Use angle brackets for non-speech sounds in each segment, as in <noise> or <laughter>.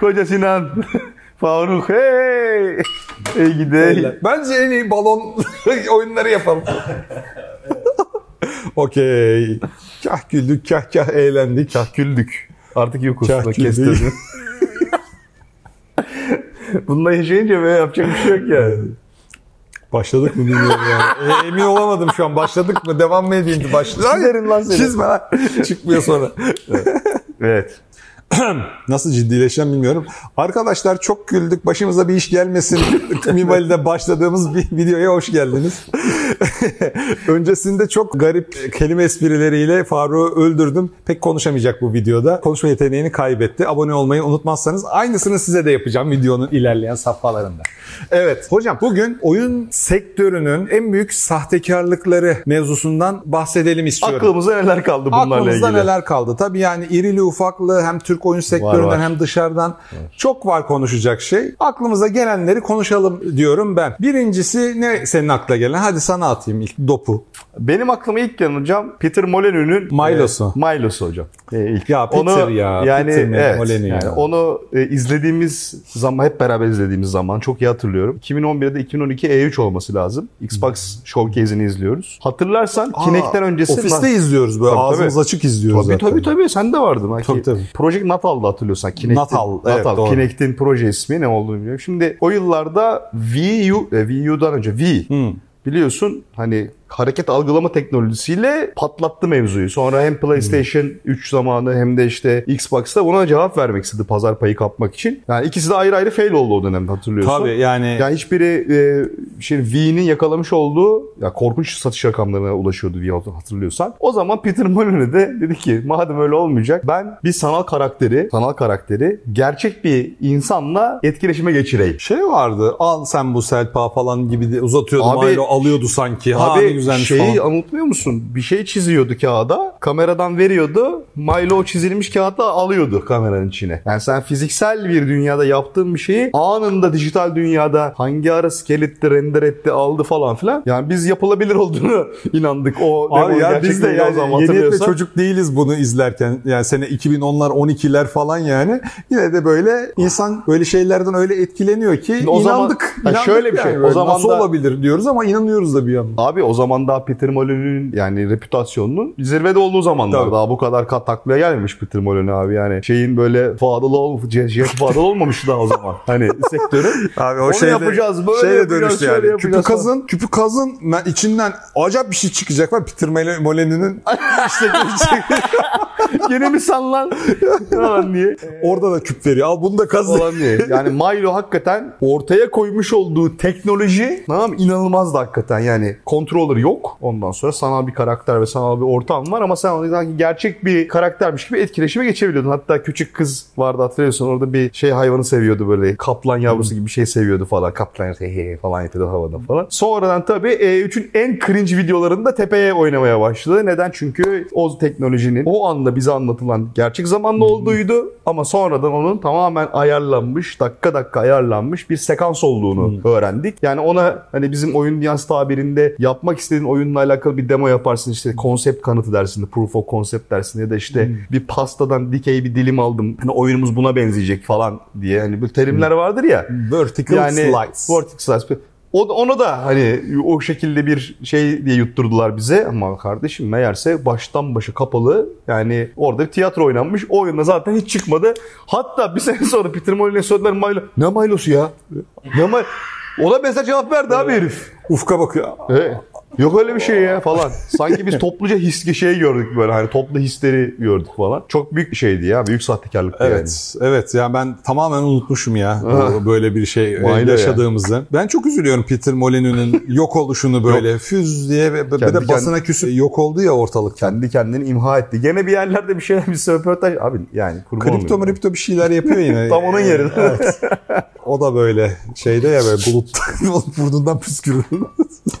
Koca Sinan. <laughs> Faruk hey. Ey gidey. Bence en iyi balon <laughs> oyunları yapalım. <laughs> Okey. Kah güldük, kah kah eğlendik. Kah güldük. Artık yokuz. Kah güldük. kestirdim. Bununla yaşayınca böyle yapacak bir şey yok yani. Başladık mı bilmiyorum yani. E, emin olamadım şu an. Başladık mı? Devam mı edeyim? Başladık. Çizerim lan seni. Çizme lan. Çıkmıyor sonra. Evet. <clears throat> Nasıl ciddileşeceğim bilmiyorum. Arkadaşlar çok güldük. Başımıza bir iş gelmesin. <laughs> Mimali'de başladığımız bir videoya hoş geldiniz. <laughs> Öncesinde çok garip kelime esprileriyle Faruk'u öldürdüm. Pek konuşamayacak bu videoda. Konuşma yeteneğini kaybetti. Abone olmayı unutmazsanız aynısını size de yapacağım videonun ilerleyen safhalarında. Evet hocam bugün oyun sektörünün en büyük sahtekarlıkları mevzusundan bahsedelim istiyorum. Aklımıza neler kaldı bunlarla Aklımızda ilgili? neler kaldı? Tabii yani irili ufaklı hem Türk oyun sektöründen var. hem dışarıdan çok var konuşacak şey. Aklımıza gelenleri konuşalım diyorum ben. Birincisi ne senin akla gelen? Hadi sana atayım ilk dopu. Benim aklıma ilk gelen hocam Peter Molyneux'ün Milo'su. e, Milo'su hocam. E, ilk. Ya Peter ya, Yani Peter evet, Molyneux yani ya. onu e, izlediğimiz zaman hep beraber izlediğimiz zaman çok iyi hatırlıyorum. 2011'de 2012 E3 olması lazım. Xbox Showcase'ini izliyoruz. Hatırlarsan Kinect'ten öncesi Ofiste izliyoruz böyle Tabii, ağzımız tabii. açık izliyoruz Tabii zaten. tabii tabii sen de vardın. belki. Tabii, tabii. Project Natal'da hatırlıyorsan. Kinect'in, Natal, evet, doğru. Kinect'in proje ismi ne olduğunu bilmiyorum. Şimdi o yıllarda Wii U, e, Wii U'dan önce Wii Hmm. biliyorsun hani hareket algılama teknolojisiyle patlattı mevzuyu. Sonra hem PlayStation 3 zamanı hem de işte Xbox'ta buna cevap vermek istedi pazar payı kapmak için. Yani ikisi de ayrı ayrı fail oldu o dönemde hatırlıyorsun. Tabii yani Yani hiçbiri e, şey Wii'nin yakalamış olduğu ya korkunç satış rakamlarına ulaşıyordu Wii hatırlıyorsan. O zaman Peter Molyneux de dedi ki madem öyle olmayacak ben bir sanal karakteri, sanal karakteri gerçek bir insanla etkileşime geçireyim. şey vardı al sen bu selpa falan gibi de uzatıyordu Abi- Milo alıyordu sanki. ha Abi güzelmiş şeyi falan. unutmuyor musun? Bir şey çiziyordu kağıda. Kameradan veriyordu. Milo o çizilmiş kağıtla alıyordu kameranın içine. Yani sen fiziksel bir dünyada yaptığın bir şeyi anında dijital dünyada hangi ara scale etti, render etti, aldı falan filan. Yani biz yapılabilir olduğunu <laughs> inandık. O Abi ya biz de gerçekten o yani zaman yeni çocuk değiliz bunu izlerken. Yani sene 2010'lar 12'ler falan yani. Yine de böyle insan böyle şeylerden öyle etkileniyor ki o zaman- inandık. Ha, inandık şöyle bir yani şey, o böyle. zaman Nasıl da- olabilir diyoruz ama inanıyoruz da bir yandan. Abi o zaman daha Peter Molyneux'ün yani reputasyonunun zirvede olduğu zamanlar. Tabii. Daha bu kadar kat taklaya gelmemiş Peter Molyneux abi yani. Şeyin böyle fadalı ol, jet fadalı olmamış daha o zaman. <laughs> Hani sektörün. Abi Onu yapacağız, böyle şeyle yapacağız, dönüştü yani. Küpü yapacağız kazın, küpü kazın içinden acayip bir şey çıkacak var. Peter Molyneux'ün <laughs> işte <laughs> Yine mi san lan? falan diye. orada da küp veriyor. Al bunu da kaz. Falan diye. Yani Milo hakikaten ortaya koymuş olduğu teknoloji tamam inanılmazdı hakikaten. Yani controller yok. Ondan sonra sanal bir karakter ve sanal bir ortam var ama sen sanki gerçek bir karaktermiş gibi etkileşime geçebiliyordun. Hatta küçük kız vardı hatırlıyorsun orada bir şey hayvanı seviyordu böyle. Kaplan yavrusu gibi bir şey seviyordu falan. Kaplan he he falan yapıyordu havada falan. Sonradan tabii E3'ün en cringe videolarında tepeye oynamaya başladı. Neden? Çünkü o teknolojinin o anda bize anlatılan gerçek zamanlı olduğuydu ama sonradan onun tamamen ayarlanmış, dakika dakika ayarlanmış bir sekans olduğunu öğrendik. Yani ona hani bizim oyun dünyası tabirinde yapmak istediğin oyunla alakalı bir demo yaparsın işte konsept kanıtı dersinde, proof of concept dersinde ya da işte bir pastadan dikey bir dilim aldım. Hani oyunumuz buna benzeyecek falan diye hani bu terimler vardır ya. Vertical Yani slice. vertical slice. O, onu da hani o şekilde bir şey diye yutturdular bize ama kardeşim meğerse baştan başa kapalı yani orada bir tiyatro oynanmış o oyunda zaten hiç çıkmadı. Hatta bir sene sonra Peter Molyneux'e söylediler Milo. Ne Milo'su ya? Ne Milo? Ona mesela cevap verdi abi herif. Ufka bakıyor. Evet. Yok öyle bir şey ya falan. Sanki biz topluca his şey gördük böyle hani toplu hisleri gördük falan. Çok büyük bir şeydi ya. Büyük sahtekarlıktı yani. Evet, evet. Yani ben tamamen unutmuşum ya bu- böyle bir şey e, be yaşadığımızı. Ben çok üzülüyorum Peter Molyneux'ün <laughs> yok oluşunu böyle füz diye ve bir Kendi de basına küsüp yok oldu ya ortalık. Kendi kendini imha etti. Gene bir yerlerde bir şeyler bir röportaj. Abi yani kurban Kripto mripto bir şeyler yapıyor yine. <laughs> Tam onun yeri. Evet. O da böyle şeyde ya böyle bulut <laughs> burnundan püskürür. <laughs>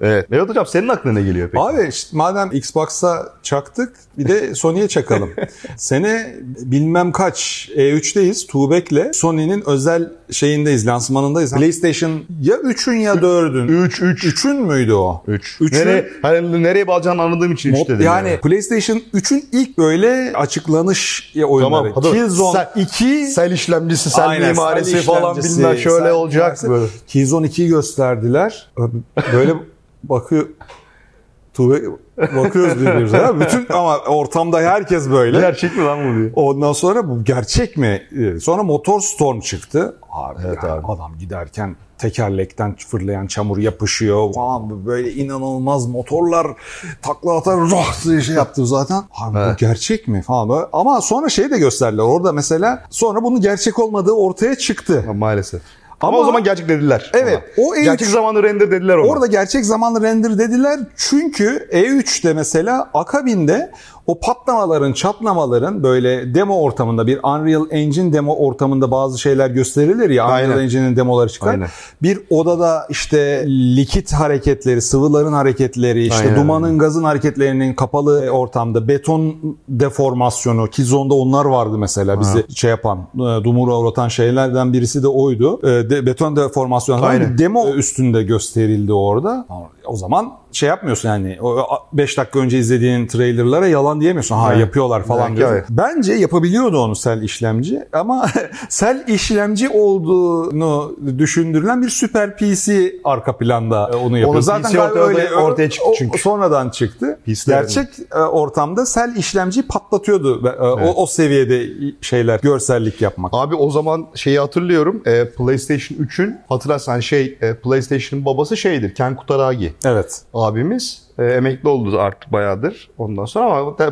evet. Mehmet Hocam senin aklına ne geliyor peki? Abi işte madem Xbox'a çaktık bir de Sony'ye çakalım. <laughs> Sene bilmem kaç E3'teyiz Tuğbek'le Sony'nin özel şeyindeyiz, lansmanındayız. PlayStation ya 3'ün ya 4'ün. 3 3 3'ün müydü o? 3. Üçün- Nereye, hani nereye bağlayacağını anladığım için 3 Mod- dedim. yani PlayStation 3'ün ilk böyle açıklanış oyunları. Tamam. Killzone Sel- 2 Sel işlemcisi, sel Aynen, mimarisi sel falan işlemcisi, bilmem şöyle sel olacak. Böyle. Killzone 2'yi gösterdiler. Böyle bakıyor Tuğbe bakıyoruz birbirimize. Bütün ama ortamda herkes böyle. Gerçek mi lan bu diye. Ondan sonra bu gerçek mi? Sonra Motor Storm çıktı. Abi, Evet yani abi. adam giderken tekerlekten fırlayan çamur yapışıyor falan böyle inanılmaz motorlar takla atar roh diye şey yaptı zaten. Abi bu Evet. gerçek mi falan böyle. Ama sonra şey de gösterdiler orada mesela sonra bunun gerçek olmadığı ortaya çıktı. Maalesef. Ama, Ama- o zaman gerçek dediler. Evet, ona. o E3 gerçek zamanlı render dediler ona. Orada gerçek zamanlı render dediler çünkü E3'te mesela akabinde o patlamaların, çatlamaların böyle demo ortamında bir Unreal Engine demo ortamında bazı şeyler gösterilir ya Aynen. Unreal Engine'in demoları çıkar. Aynen. Bir odada işte likit hareketleri, sıvıların hareketleri, işte Aynen. dumanın, gazın hareketlerinin kapalı ortamda beton deformasyonu, Killzone'da onlar vardı mesela bizi şey yapan, e, dumura uğratan şeylerden birisi de oydu. E, de- beton deformasyonu. Bir demo üstünde gösterildi orada. O zaman şey yapmıyorsun yani 5 dakika önce izlediğin trailerlara yalan diyemiyorsun. Ha Evet. yapıyorlar falan diyorsun. evet. Bence yapabiliyordu onu Sel işlemci ama <laughs> Sel işlemci olduğunu düşündürülen bir süper PC arka planda onu yapıyor. Onun Zaten PC ortaya- öyle ortaya çıktı o- çünkü. sonradan çıktı. PC'lerin. Gerçek e, ortamda Sel işlemciyi patlatıyordu. E, Evet. O, o seviyede şeyler, görsellik yapmak. Abi o zaman şeyi hatırlıyorum. E, PlayStation 3'ün hatırlarsan şey PlayStation'ın babası şeydir. Ken Kutaragi Evet. Abimiz. E, emekli oldu artık bayağıdır. Ondan sonra ama de-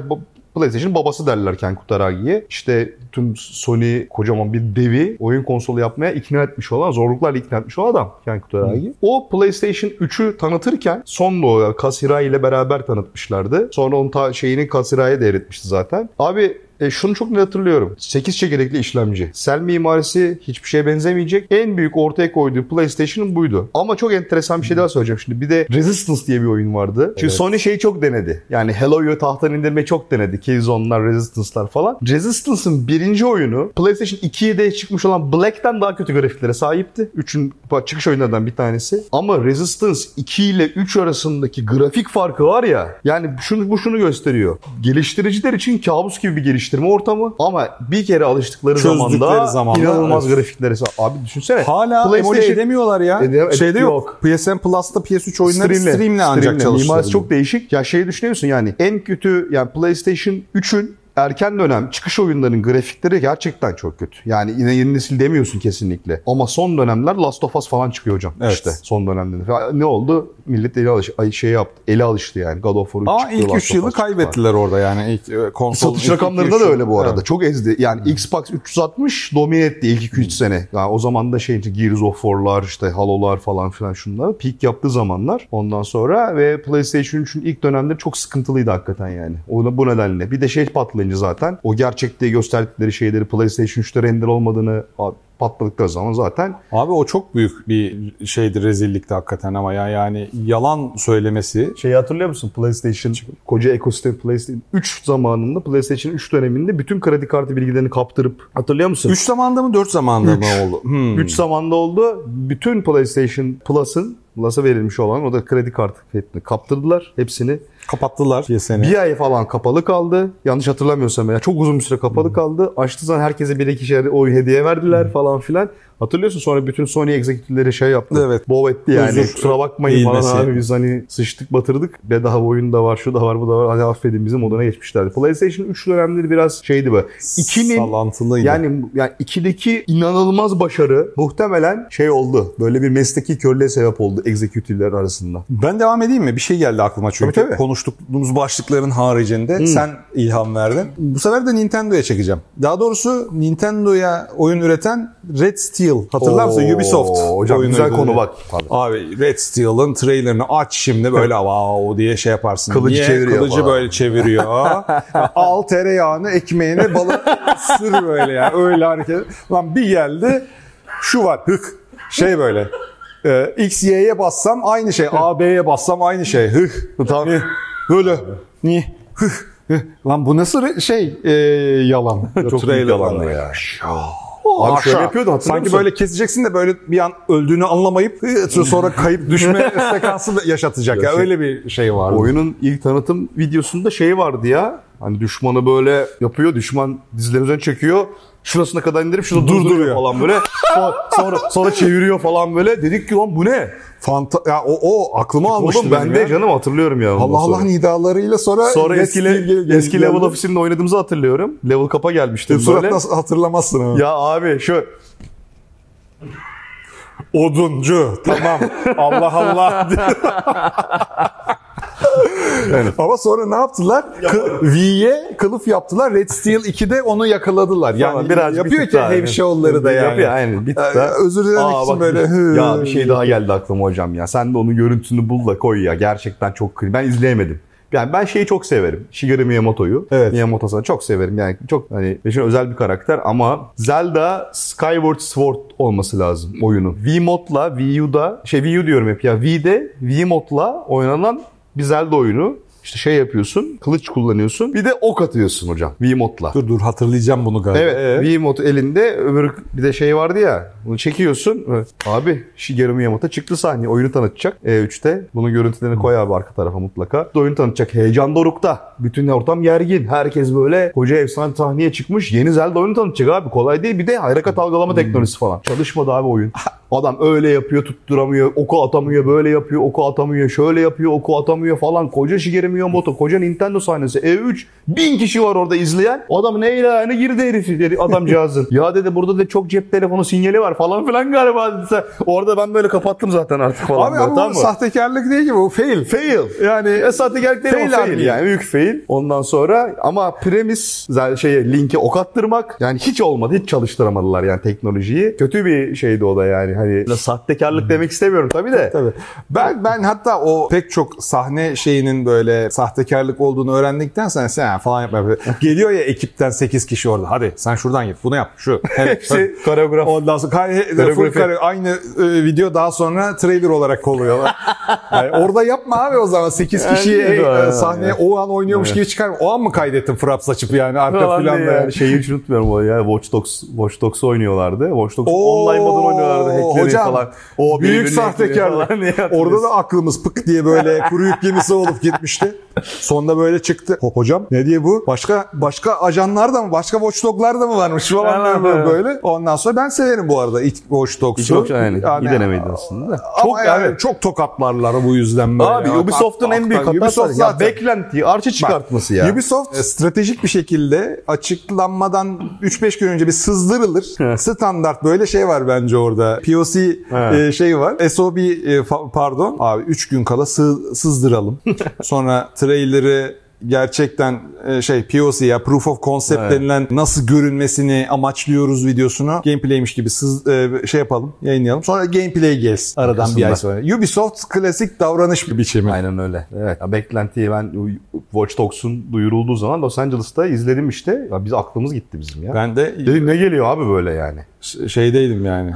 PlayStation babası derler Ken Kutaragi'ye. İşte tüm Sony kocaman bir devi oyun konsolu yapmaya ikna etmiş olan, zorluklarla ikna etmiş olan adam Ken Kutaragi. O PlayStation 3'ü tanıtırken sonda o Kasira ile beraber tanıtmışlardı. Sonra onun ta şeyini Kasira'ya devretmişti zaten. Abi e, şunu çok net hatırlıyorum. 8 çekirdekli işlemci. Sel mimarisi hiçbir şeye benzemeyecek. En büyük ortaya koyduğu PlayStation'ın buydu. Ama çok enteresan bir şey daha söyleyeceğim şimdi. Bir de Resistance diye bir oyun vardı. Çünkü Evet. Sony şeyi çok denedi. Yani Hello'yu tahttan indirmeyi çok denedi. Killzone'lar, Resistance'lar falan. Resistance'ın birinci oyunu PlayStation 2'ye de çıkmış olan Black'ten daha kötü grafiklere sahipti. 3'ün çıkış oyunlarından bir tanesi. Ama Resistance 2 ile 3 arasındaki grafik farkı var ya. Yani şunu bu şunu gösteriyor. Geliştiriciler için kabus gibi bir geliştirme ortamı ama bir kere alıştıkları zamanda zamanda, inanılmaz evet. grafiklere sahip. Abi düşünsene. Hala emole edemiyorlar ya. Edem- Şeyde yok. yok. PSN Plus'ta PS3 oyunları streamle, ancak streamle. çalıştırılıyor. Mimarisi çok değişik. Ya şey düşünüyorsun yani en kötü yani PlayStation 3'ün erken dönem çıkış oyunlarının grafikleri gerçekten çok kötü. Yani yine yeni nesil demiyorsun kesinlikle. Ama son dönemler Last of Us falan çıkıyor hocam. Evet. İşte son dönemde. Ne oldu? Millet eli alış ay şey yaptı. Eli alıştı yani. God of War 3 Ama çıktı. ilk Last 3 of yılı kaybettiler orada yani. İlk e, konsol Satış ilk rakamlarında da öyle bu arada. Evet. Çok ezdi. Yani Xbox 360 domine etti ilk 2-3 sene. Yani o zaman da şey Gears of War'lar işte Halo'lar falan filan şunlar. Peak yaptığı zamanlar. Ondan sonra ve PlayStation 3'ün ilk dönemleri çok sıkıntılıydı hakikaten yani. O bu nedenle. Bir de şey patlayınca zaten o gerçekte gösterdikleri şeyleri PlayStation 3'te render olmadığını patladıkları zaman zaten Abi o çok büyük bir şeydi rezillikti hakikaten ama ya yani yalan söylemesi Şeyi hatırlıyor musun? PlayStation koca ekosistem PlayStation 3 zamanında PlayStation 3 döneminde bütün kredi kartı bilgilerini kaptırıp hatırlıyor musun? 3 zamanında mı 4 zamanında Üç. mı oldu? Hmm. 3 zamanda oldu. Bütün PlayStation Plus'ın Plus'a verilmiş olan o da kredi kartı kaptırdılar hepsini. Kapattılar PSN'i. Bir ay falan kapalı kaldı. Yanlış hatırlamıyorsam ya çok uzun bir süre kapalı kaldı. Açtığı zaman herkese bir iki şey oyun hediye verdiler falan filan. Hatırlıyorsun sonra bütün Sony executive'leri şey yaptı. Evet. Bov etti yani. Özür Kusura bakmayın falan eğilmesi. abi biz hani sıçtık batırdık. Bedava oyun da var şu da var bu da var. Hadi affedin bizim moduna geçmişlerdi. PlayStation 3 dönemleri biraz şeydi bu. 2'nin Sallantılıydı. yani yani 2'deki inanılmaz başarı muhtemelen şey oldu. Böyle bir mesleki körlüğe sebep oldu executive'ler arasında. Ben devam edeyim mi? Bir şey geldi aklıma çünkü. Tabii, tabii. Konuştuğumuz başlıkların haricinde sen ilham verdin. Bu sefer de Nintendo'ya çekeceğim. Daha doğrusu Nintendo'ya oyun üreten Red Steel. Hatırlar mısın? Ubisoft. hocam oyun güzel konu bak. Tabii. Abi Red Steel'ın trailerını aç şimdi böyle wow diye şey yaparsın. Kılıcı Niye? çeviriyor Kılıcı falan. böyle çeviriyor. <laughs> Al tereyağını ekmeğine balı sır böyle ya. Öyle hareket. Lan bir geldi şu var hık. Şey böyle. Ee, X, Y'ye bassam aynı şey. A, B'ye bassam aynı şey. Hıh. Tamam. Böyle. Ni. Hıh. Lan bu nasıl şey e, yalan. Çok Trailer yalan var. ya. Abi şöyle yapıyordu Sanki musun? böyle keseceksin de böyle bir an öldüğünü anlamayıp <laughs> sonra kayıp düşme <laughs> sekansı da yaşatacak. Ya öyle bir şey var. Oyunun ilk tanıtım videosunda şey vardı ya. Hani düşmanı böyle yapıyor. Düşman dizlerin üzerine çekiyor. Şurasına kadar indirip şunu Durduruyor. durduruyor falan böyle. Sonra, sonra, sonra çeviriyor falan böyle. Dedik ki lan bu ne? Fanta ya o, o aklıma almıştı Oğlum ben de ya. canım hatırlıyorum ya. Allah Allah nidalarıyla sonra Sonra eski, gel- eski Level. Office'inde oynadığımızı hatırlıyorum. Level Cup'a gelmiştim Surat böyle. nasıl hatırlamazsın ama. Ya abi şu Oduncu. Tamam. <laughs> Allah Allah. <laughs> Ama sonra ne yaptılar? Kı- V'ye kılıf yaptılar. Red Steel 2'de onu yakaladılar. Yani Tamam, biraz bir yapıyor tık ki evet. show'ları da yani. Yapıyor aynen bir tık Ee, daha. özür dilemek Aa, için bak, böyle, bir- hı. Ya bir şey daha geldi aklıma hocam ya. Sen de onun görüntüsünü bul da koy ya. Gerçekten çok kıyım. Ben izleyemedim. Yani ben şeyi çok severim. Shigeru Miyamoto'yu. Evet. Miyamoto sana çok severim. Yani çok hani için özel bir karakter ama Zelda Skyward Sword olması lazım oyunu. Wiimote'la Wii U'da şey Wii U diyorum hep ya. Wii'de Wiimote'la oynanan bir Zelda oyunu. İşte şey yapıyorsun, kılıç kullanıyorsun. Bir de ok atıyorsun hocam Wiimote'la. Dur dur hatırlayacağım bunu galiba. Evet. Ee? Wiimote elinde öbür bir de şey vardı ya. Bunu çekiyorsun. Evet. Abi Shigeru Miyamoto çıktı sahneye. Oyunu tanıtacak. E3'te. Bunun görüntülerini koy abi arka tarafa mutlaka. Oyunu tanıtacak. Heyecan dorukta. Bütün ortam gergin. Herkes böyle koca efsane sahneye çıkmış. Yeni Zelda oyunu tanıtacak abi. Kolay değil. Bir de harekat algılama teknolojisi falan. Çalışmadı abi oyun. <laughs> Adam öyle yapıyor tutturamıyor. Oku atamıyor. Böyle yapıyor. Oku atamıyor. Şöyle yapıyor. Oku atamıyor falan. Koca Shigeru Miyamoto. Koca Nintendo sahnesi. E3. Bin kişi var orada izleyen. Adam ne ilahine girdi herif dedi adamcağızın. <laughs> ya dedi burada da çok cep telefonu sinyali var falan filan galiba dedi. Orada ben böyle kapattım zaten artık falan. Abi böyle, ama tamam bu sahtekarlık değil ki bu fail. Fail. Yani E sahtekarlık değil Fail fail, yani büyük fail. Ondan sonra ama premis zaten şeye linke ok attırmak yani hiç olmadı. Hiç çalıştıramadılar yani teknolojiyi. Kötü bir şeydi o da yani. Hani sahtekarlık demek istemiyorum tabii de. Tabii. Ben ben hatta o pek çok sahne şeyinin böyle sahtekarlık olduğunu öğrendikten sonra sen falan yapma. <laughs> Geliyor ya ekipten 8 kişi orada. Hadi sen şuradan git. Bunu yap. Şu. <laughs> Evet. Hepsi koreograf. Ondan sonra kare, kare- aynı e, video daha sonra trailer olarak koyuyorlar. <laughs> yani orada yapma abi o zaman 8 kişiyi Yani, e, evet. sahneye o an oynuyormuş gibi çıkar. O an mı kaydettin fraps açıp yani arka Falan planda yani. yani. Şeyi hiç unutmuyorum o ya. Watch Dogs, Watch Dogs oynuyorlardı. Watch Dogs Oo, online modunu oynuyorlardı. Hackleri hocam, falan. O Büyük sahtekarlık. Orada da aklımız pık diye böyle kuru yük gemisi olup gitmişti. Sonunda böyle çıktı. Hop hocam ne diye bu? Başka başka ajanlar da mı? Başka Watch Dogs'lar da mı varmış falan böyle. Ondan sonra ben severim bu arada ilk Watch Dogs'u. Hiç yok yani. iyi denemeydi aslında. da. Çok Çok yani yani. çok tokatlarlar bu yüzden böyle. Abi Ya. Ubisoft'un en büyük Ubisoft hatası ya zaten. beklentiyi arşa çıkartması ya. Ubisoft e, stratejik bir şekilde açıklanmadan 3-5 gün önce bir sızdırılır. Standart böyle şey var bence orada. POC e, şey var. SOB e, pardon. Abi 3 gün kala sı- sızdıralım. <laughs> Sonra trailer'ı gerçekten e, şey POC ya Proof of Concept Evet. denilen nasıl görünmesini amaçlıyoruz videosunu gameplay'miş gibi sız, e, şey yapalım, yayınlayalım. Sonra gameplay gelsin aradan bir ay sonra. Ubisoft klasik davranış biçimi. Aynen öyle. Evet. Ya beklentiyi ben Watch Dogs'un duyurulduğu zaman Los Angeles'ta izledim işte. Ya biz aklımız gitti bizim ya. Ben de Dedim ne geliyor abi böyle yani. Şeydeydim yani.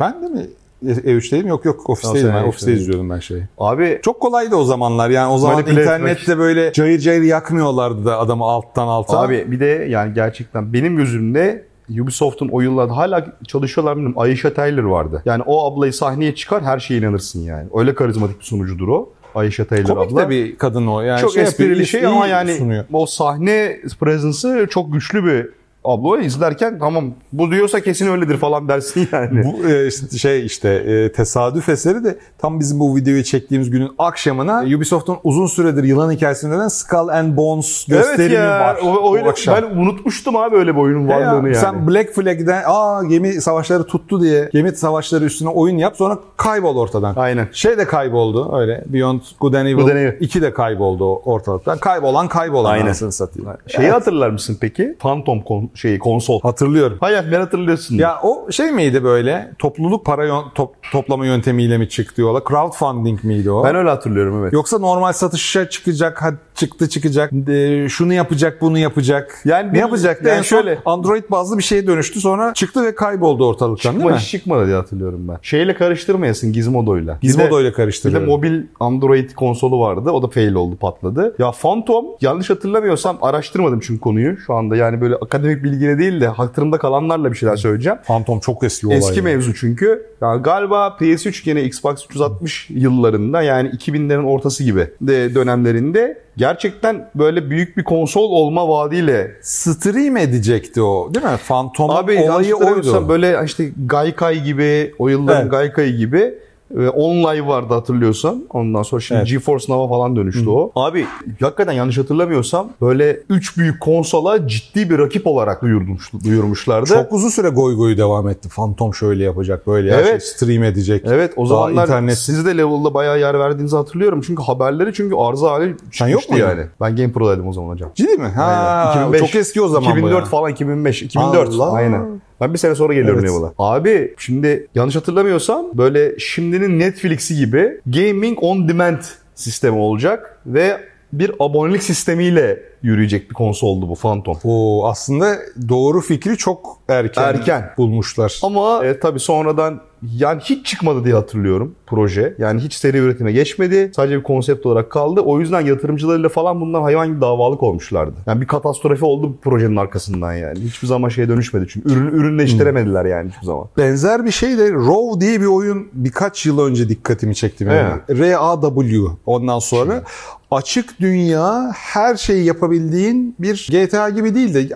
ben de mi E3'teydim? Yok yok ofisteydim. Ben E3'teydin. ofiste izliyordum ben şeyi. Abi Çok kolaydı o zamanlar. Yani o zaman internette böyle cayır cayır yakmıyorlardı da adamı alttan alta. Abi bir de yani gerçekten benim gözümde Ubisoft'un o yıllarda hala çalışıyorlar bilmiyorum. Ayşe Taylor vardı. Yani o ablayı sahneye çıkar her şeye inanırsın yani. Öyle karizmatik bir sunucudur o. Ayşe Taylor komik abla. de bir kadın o. Yani çok şey esprili şey ama yani sunuyor. o sahne presence'ı çok güçlü bir abla. izlerken tamam bu diyorsa kesin öyledir falan dersin <laughs> yani. Bu e, işte şey işte e, tesadüf eseri de tam bizim bu videoyu çektiğimiz günün akşamına Ubisoft'un uzun süredir yılan hikayesini veren Skull and Bones gösterimi evet ya. var. O, bu öyle, akşam. ben unutmuştum abi öyle bir oyunun Ya, varlığını yani. Sen Black Flag'den aa gemi savaşları tuttu diye gemi savaşları üstüne oyun yap sonra kaybol ortadan. Aynen. Şey de kayboldu öyle. Beyond Good and Evil, Good and Evil. 2 de kayboldu ortalıktan. Kaybolan kaybolan Aynen. satayım. Şeyi hatırlar mısın peki? Phantom Con- şeyi konsol. Hatırlıyorum. Hayat ben hatırlıyorsun. Ya o şey miydi böyle topluluk para yön- top- toplama yöntemiyle mi çıktı yola? Crowdfunding miydi o? ben öyle hatırlıyorum evet. Yoksa normal satışa çıkacak, çıktı çıkacak, e, şunu yapacak, bunu yapacak. Yani ne yapacaktı? yani en şöyle- Android bazlı bir şeye dönüştü sonra çıktı ve kayboldu ortalıktan değil Çıkma, mi? çıkmadı diye hatırlıyorum ben. Şeyle karıştırmayasın Gizmodo'yla. Bir de- Gizmodo ile Bir de karıştırıyorum. mobil Android konsolu vardı. O da fail oldu, patladı. Ya Phantom yanlış hatırlamıyorsam araştırmadım çünkü konuyu. Şu anda yani böyle akademik bilgiyle değil de hatırımda kalanlarla bir şeyler söyleyeceğim. Phantom çok eski olay. Eski ya. mevzu çünkü. Ya galiba PS3 gene Xbox 360 yıllarında yani 2000'lerin ortası gibi de dönemlerinde gerçekten böyle büyük bir konsol olma vaadiyle Stream edecekti o değil mi? Phantom Abi olayı oydu. böyle işte Gaikai gibi o yılların Evet. Gaikai gibi e, Online vardı hatırlıyorsan. Ondan sonra şimdi Evet. GeForce Nova falan dönüştü o. Abi hakikaten yanlış hatırlamıyorsam böyle üç büyük konsola ciddi bir rakip olarak duyurmuş, duyurmuşlardı. Çok uzun süre goy goyu devam etti. Phantom şöyle yapacak, böyle her Evet. şey stream edecek. Evet o zamanlar internet- siz de Level'da bayağı yer verdiğinizi hatırlıyorum. Çünkü haberleri çünkü arıza hali çıkmıştı yok muydun? yani. Ben Game Pro'daydım o zaman hocam. Ciddi mi? Ha, Aynen. 2005, çok eski o zaman 2004 bayağı. falan 2005. 2004 Allah. aynen. Ben bir sene sonra geliyorum Evet. Level'a. Abi şimdi yanlış hatırlamıyorsam böyle şimdinin Netflix'i gibi gaming on demand sistemi olacak ve bir abonelik sistemiyle yürüyecek bir konsoldu bu Phantom. O aslında doğru fikri çok erken, Erken. bulmuşlar. Ama e, tabii sonradan yani hiç çıkmadı diye hatırlıyorum proje. Yani hiç seri üretime geçmedi. Sadece bir konsept olarak kaldı. O yüzden yatırımcılarıyla falan bunlar hayvan gibi davalık olmuşlardı. Yani bir katastrofi oldu bu projenin arkasından yani. Hiçbir zaman şeye dönüşmedi çünkü. Ürün, ürünleştiremediler yani hiçbir zaman. Benzer bir şey de Row diye bir oyun birkaç yıl önce dikkatimi çekti benim. R-A-W ondan sonra açık dünya her şeyi yapabildiğin bir GTA gibi değil de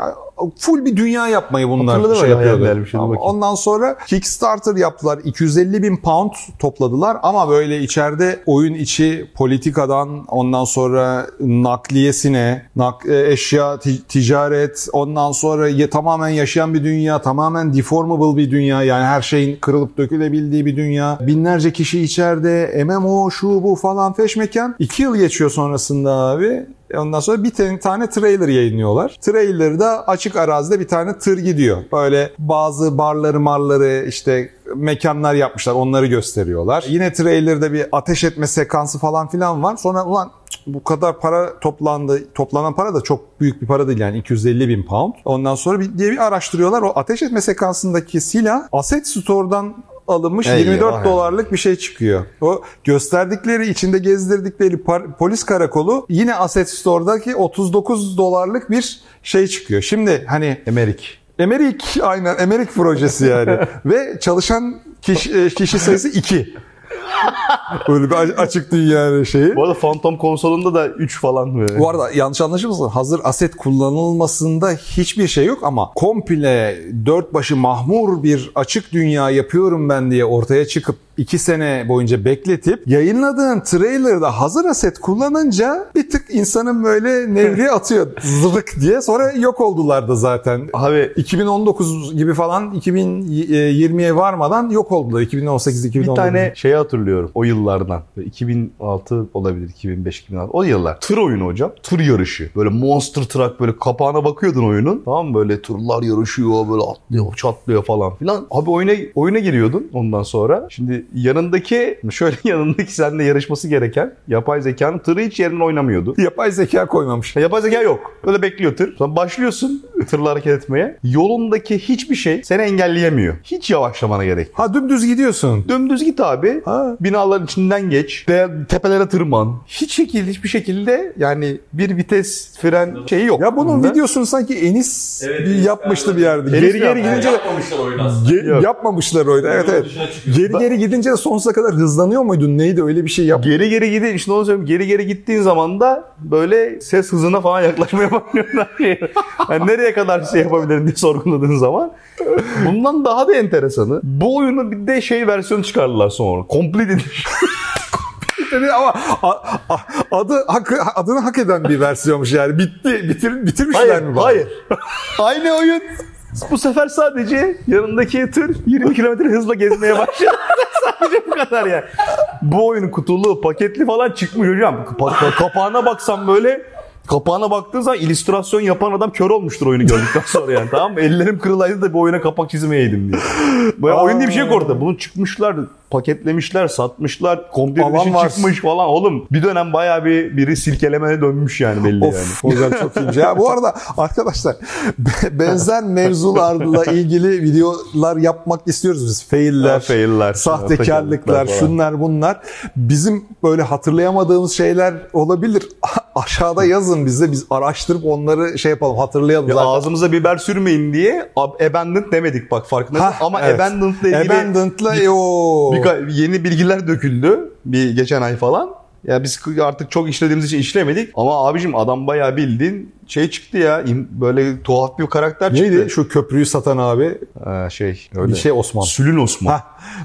full bir dünya yapmayı bunlar Hatırladım şey yapıyordu. bakayım. Ondan sonra Kickstarter yaptılar. 250 bin pound topladılar ama böyle içeride oyun içi politikadan ondan sonra nakliyesine, nak, e, eşya, ti- ticaret, ondan sonra ya- tamamen yaşayan bir dünya, tamamen deformable bir dünya. Yani her şeyin kırılıp dökülebildiği bir dünya. Binlerce kişi içeride, MMO, şu bu falan feşmekan. İki yıl geçiyor sonrasında abi. Ondan sonra bir tane, trailer yayınlıyorlar. Trailer'da açık arazide bir tane tır gidiyor. Böyle bazı barları marları işte mekanlar yapmışlar onları gösteriyorlar. Yine trailer'da bir ateş etme sekansı falan filan var. Sonra ulan bu kadar para toplandı. Toplanan para da çok büyük bir para değil yani 250 bin pound. Ondan sonra bir, diye bir araştırıyorlar. O ateş etme sekansındaki silah Asset Store'dan alınmış Eyvah 24 yani. dolarlık bir şey çıkıyor. O gösterdikleri, içinde gezdirdikleri polis karakolu yine Asset Store'daki 39 dolarlık bir şey çıkıyor. Şimdi hani Emerik. Emerik aynen Emerik projesi yani <laughs> ve çalışan kişi, e, kişi sayısı 2. Böyle bir açık dünya şeyi. Bu arada Phantom konsolunda da 3 falan böyle. Bu arada yanlış anlaşılmasın. Hazır aset kullanılmasında hiçbir şey yok ama komple dört başı mahmur bir açık dünya yapıyorum ben diye ortaya çıkıp iki sene boyunca bekletip yayınladığın trailer'da hazır aset kullanınca bir tık insanın böyle nevri <laughs> atıyor zırık diye. Sonra yok oldular da zaten. Abi 2019 gibi falan 2020'ye varmadan yok oldular. 2018 bir 2019. tane şeyi hatırlıyorum o yıllardan. Böyle 2006 olabilir, 2005, 2006. O yıllar. Tır oyunu hocam. Tır yarışı. Böyle monster truck böyle kapağına bakıyordun oyunun. Tamam mı? Böyle tırlar yarışıyor böyle atlıyor, çatlıyor falan filan. Abi oyuna oyuna giriyordun ondan sonra. Şimdi yanındaki şöyle <laughs> yanındaki seninle yarışması gereken yapay zekanın tırı hiç yerine oynamıyordu. <laughs> Yapay zeka koymamış. Ya Yapay zeka yok. Böyle bekliyor tır. Sonra başlıyorsun <laughs> tırla hareket etmeye. Yolundaki hiçbir şey seni engelleyemiyor. Hiç yavaşlamana gerek yok. Ha dümdüz gidiyorsun. Dümdüz git abi. Ha. Binaların içinden geç. Veya tepelere tırman. Hiç şekilde hiçbir şekilde yani bir vites fren şeyi yok. Ya bunun bunda. videosunu sanki Enis Evet, bir yapmıştı galiba. bir yerde. Enis Geri geri yaptı. gidince de yapmamışlar oyunu aslında. Ge- yapmamışlar oyunu. Evet evet. Geri geri gidince de sonsuza kadar hızlanıyor muydun? Neydi öyle bir şey yap. Geri geri gidin işte onu söyleyeyim. Geri geri gittiğin zaman da böyle ses hızına falan yaklaşmaya <laughs> başlıyorlar. yani nereye kadar şey yapabilirim diye sorguladığın zaman. Bundan daha da enteresanı. Bu oyunu bir de şey versiyonu çıkardılar sonra. Complete Edition. Dedi ama adı hak, adını hak eden bir versiyonmuş yani. Bitti. Bitir, bitirmişler Hayır, mi? bari? hayır. Aynı oyun. Bu sefer sadece yanındaki tır 20 kilometre hızla gezmeye başladı. <laughs> sadece bu kadar yani. Bu oyunun kutulu, paketli falan çıkmış hocam. Pa- kapağına baksam böyle Kapağına baktığın zaman illüstrasyon yapan adam kör olmuştur oyunu gördükten sonra yani tamam mı? Ellerim kırılaydı da bu oyuna kapak çizmeyeydim diye. Böyle oyun diye bir şey orada. Bunu çıkmışlar, paketlemişler, satmışlar, komple edition var. çıkmış falan. Oğlum bir dönem bayağı bir biri silkelemeye dönmüş yani belli yani. Of hocam çok iyiymiş. Ya bu arada arkadaşlar be- benzer mevzularla ilgili videolar yapmak istiyoruz biz. Failler, Ha, failler, sahtekarlıklar, şunlar bunlar. Bizim böyle hatırlayamadığımız şeyler olabilir. <laughs> Aşağıda yazın bize biz araştırıp onları şey yapalım hatırlayalım. Ya Zaten- ağzımıza biber sürmeyin diye ab- abandoned demedik bak farkında Hah, ama evet. abandoned'la ilgili Abandoned'la o birka- yeni bilgiler döküldü bir geçen ay falan. Ya biz artık çok işlediğimiz için işlemedik ama abicim adam bayağı bildiğin şey çıktı ya böyle tuhaf bir karakter çıktı. Neydi şu köprüyü satan abi? Ha, şey öyle. Bir şey Osman. Sülün Osman. Hah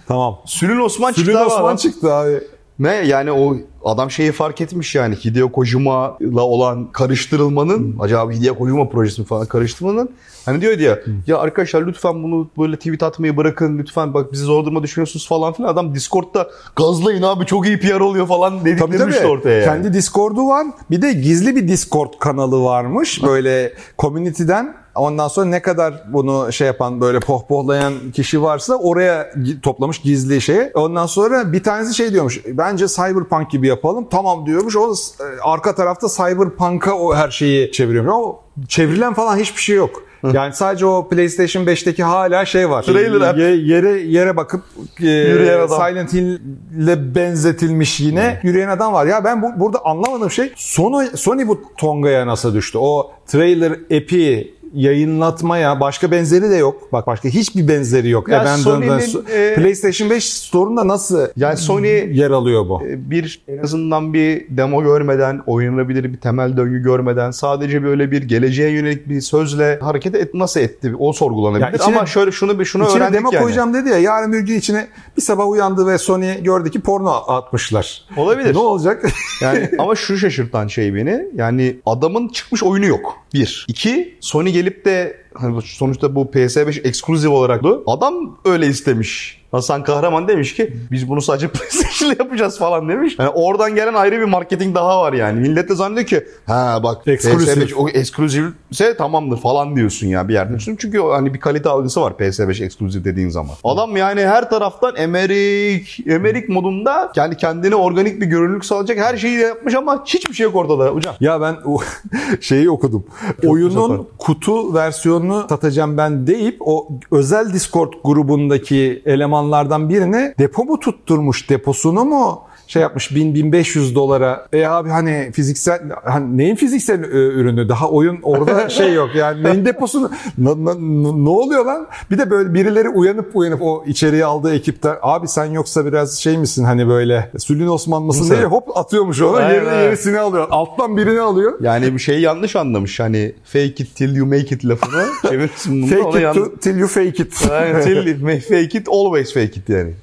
tamam. Sülün Osman Sülün çıktı abi Osman adam. çıktı abi. Ne yani o adam şeyi fark etmiş yani Hideo Kojima'la olan karıştırılmanın acaba Hideo Kojima projesi mi falan karıştırmanın hani diyor ya ya arkadaşlar lütfen bunu böyle tweet atmayı bırakın lütfen bak bizi zor duruma düşürüyorsunuz falan filan adam Discord'da gazlayın abi çok iyi PR oluyor falan Tabii dediklemişti tabii. ortaya yani. Kendi Discord'u var. Bir de gizli bir Discord kanalı varmış. Böyle community'den ondan sonra ne kadar bunu şey yapan böyle pohpohlayan kişi varsa oraya toplamış gizli şey. Ondan sonra bir tanesi şey diyormuş. Bence Cyberpunk gibi yapalım. Tamam diyormuş. O e, arka tarafta Cyberpunk'a o her şeyi çeviriyormuş. O çevrilen falan hiçbir şey yok. Yani sadece o PlayStation 5'teki hala şey var. Trailer. Ye- yere yere bakıp e, Yürüyen adam. Silent Hill'le benzetilmiş yine yürüyen adam var. Ya ben bu, burada anlamadığım şey Sony, Sony bu Tonga'ya nasıl düştü? O trailer epi yayınlatmaya başka benzeri de yok. Bak başka hiçbir benzeri yok. Ya Abandoned'da- Sony'nin, e, PlayStation 5 Store'unda nasıl Yani Sony yer alıyor bu? bir en azından bir demo görmeden, oynanabilir bir temel döngü görmeden sadece böyle bir geleceğe yönelik bir sözle hareket et, nasıl etti o sorgulanabilir. Ya içine- Ama şöyle şunu bir şunu İçine öğrendik demo yani. koyacağım dedi ya yarın bir gün içine bir sabah uyandı ve Sony gördü ki porno atmışlar. Olabilir. Ne olacak? <laughs> Yani ama şu şaşırtan şey beni. Yani adamın çıkmış oyunu yok. Bir. İki. Sony gelip de hani sonuçta bu PS5 eksklusif olarak da adam öyle istemiş. Hasan Kahraman demiş ki biz bunu sadece <laughs> PlayStation'la yapacağız falan demiş. Yani oradan gelen ayrı bir marketing daha var yani. Millet de zannediyor ki ha bak Eksklusif. PS5 o eksklusifse tamamdır falan diyorsun ya bir yerden. Çünkü o hani bir kalite algısı var PS5 eksklusif dediğin zaman. Adam yani her taraftan emerik, emerik modunda kendi kendine organik bir görünürlük sağlayacak her şeyi yapmış ama hiçbir şey yok ortada hocam. Ya ben o <laughs> şeyi okudum. Oyunun satarım. kutu versiyonunu satacağım ben deyip o özel Discord grubundaki elemanlardan birine depo mu tutturmuş deposunu mu şey yapmış 1000-1500 dolara. E abi hani fiziksel hani neyin fiziksel e, ürünü? Daha oyun orada <laughs> şey yok. Yani neyin deposunu na- na- ne oluyor lan? Bir de böyle birileri uyanıp uyanıp o içeriye aldığı ekipten abi sen yoksa biraz şey misin hani böyle Sülün Osman mısın diye hop atıyormuş onu. Aynen, Yerine yerisini alıyor. Alttan birini alıyor. Yani bir şeyi yanlış anlamış. Hani fake it till you make it lafını <laughs> çevirirsin bunu. ona Fake it yan- to, till you fake it. Aynen, till <laughs> fake it always fake it yani.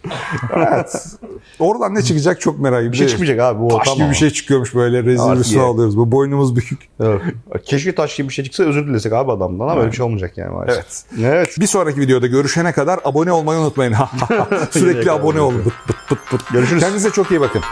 evet. Oradan ne çıkacak çok merak ediyorum. Bir şey çıkmayacak abi bu Taş gibi bir şey çıkıyormuş böyle rezil rüsva ye. alıyoruz. Bu boynumuz bükük. Evet. Keşke taş gibi bir şey çıksa özür dilesek abi adamdan ama öyle bir şey olmayacak yani maalesef. Evet. Evet. Bir sonraki videoda görüşene kadar abone olmayı unutmayın. <laughs> Sürekli abone olun. Görüşürüz. Kendinize çok iyi bakın.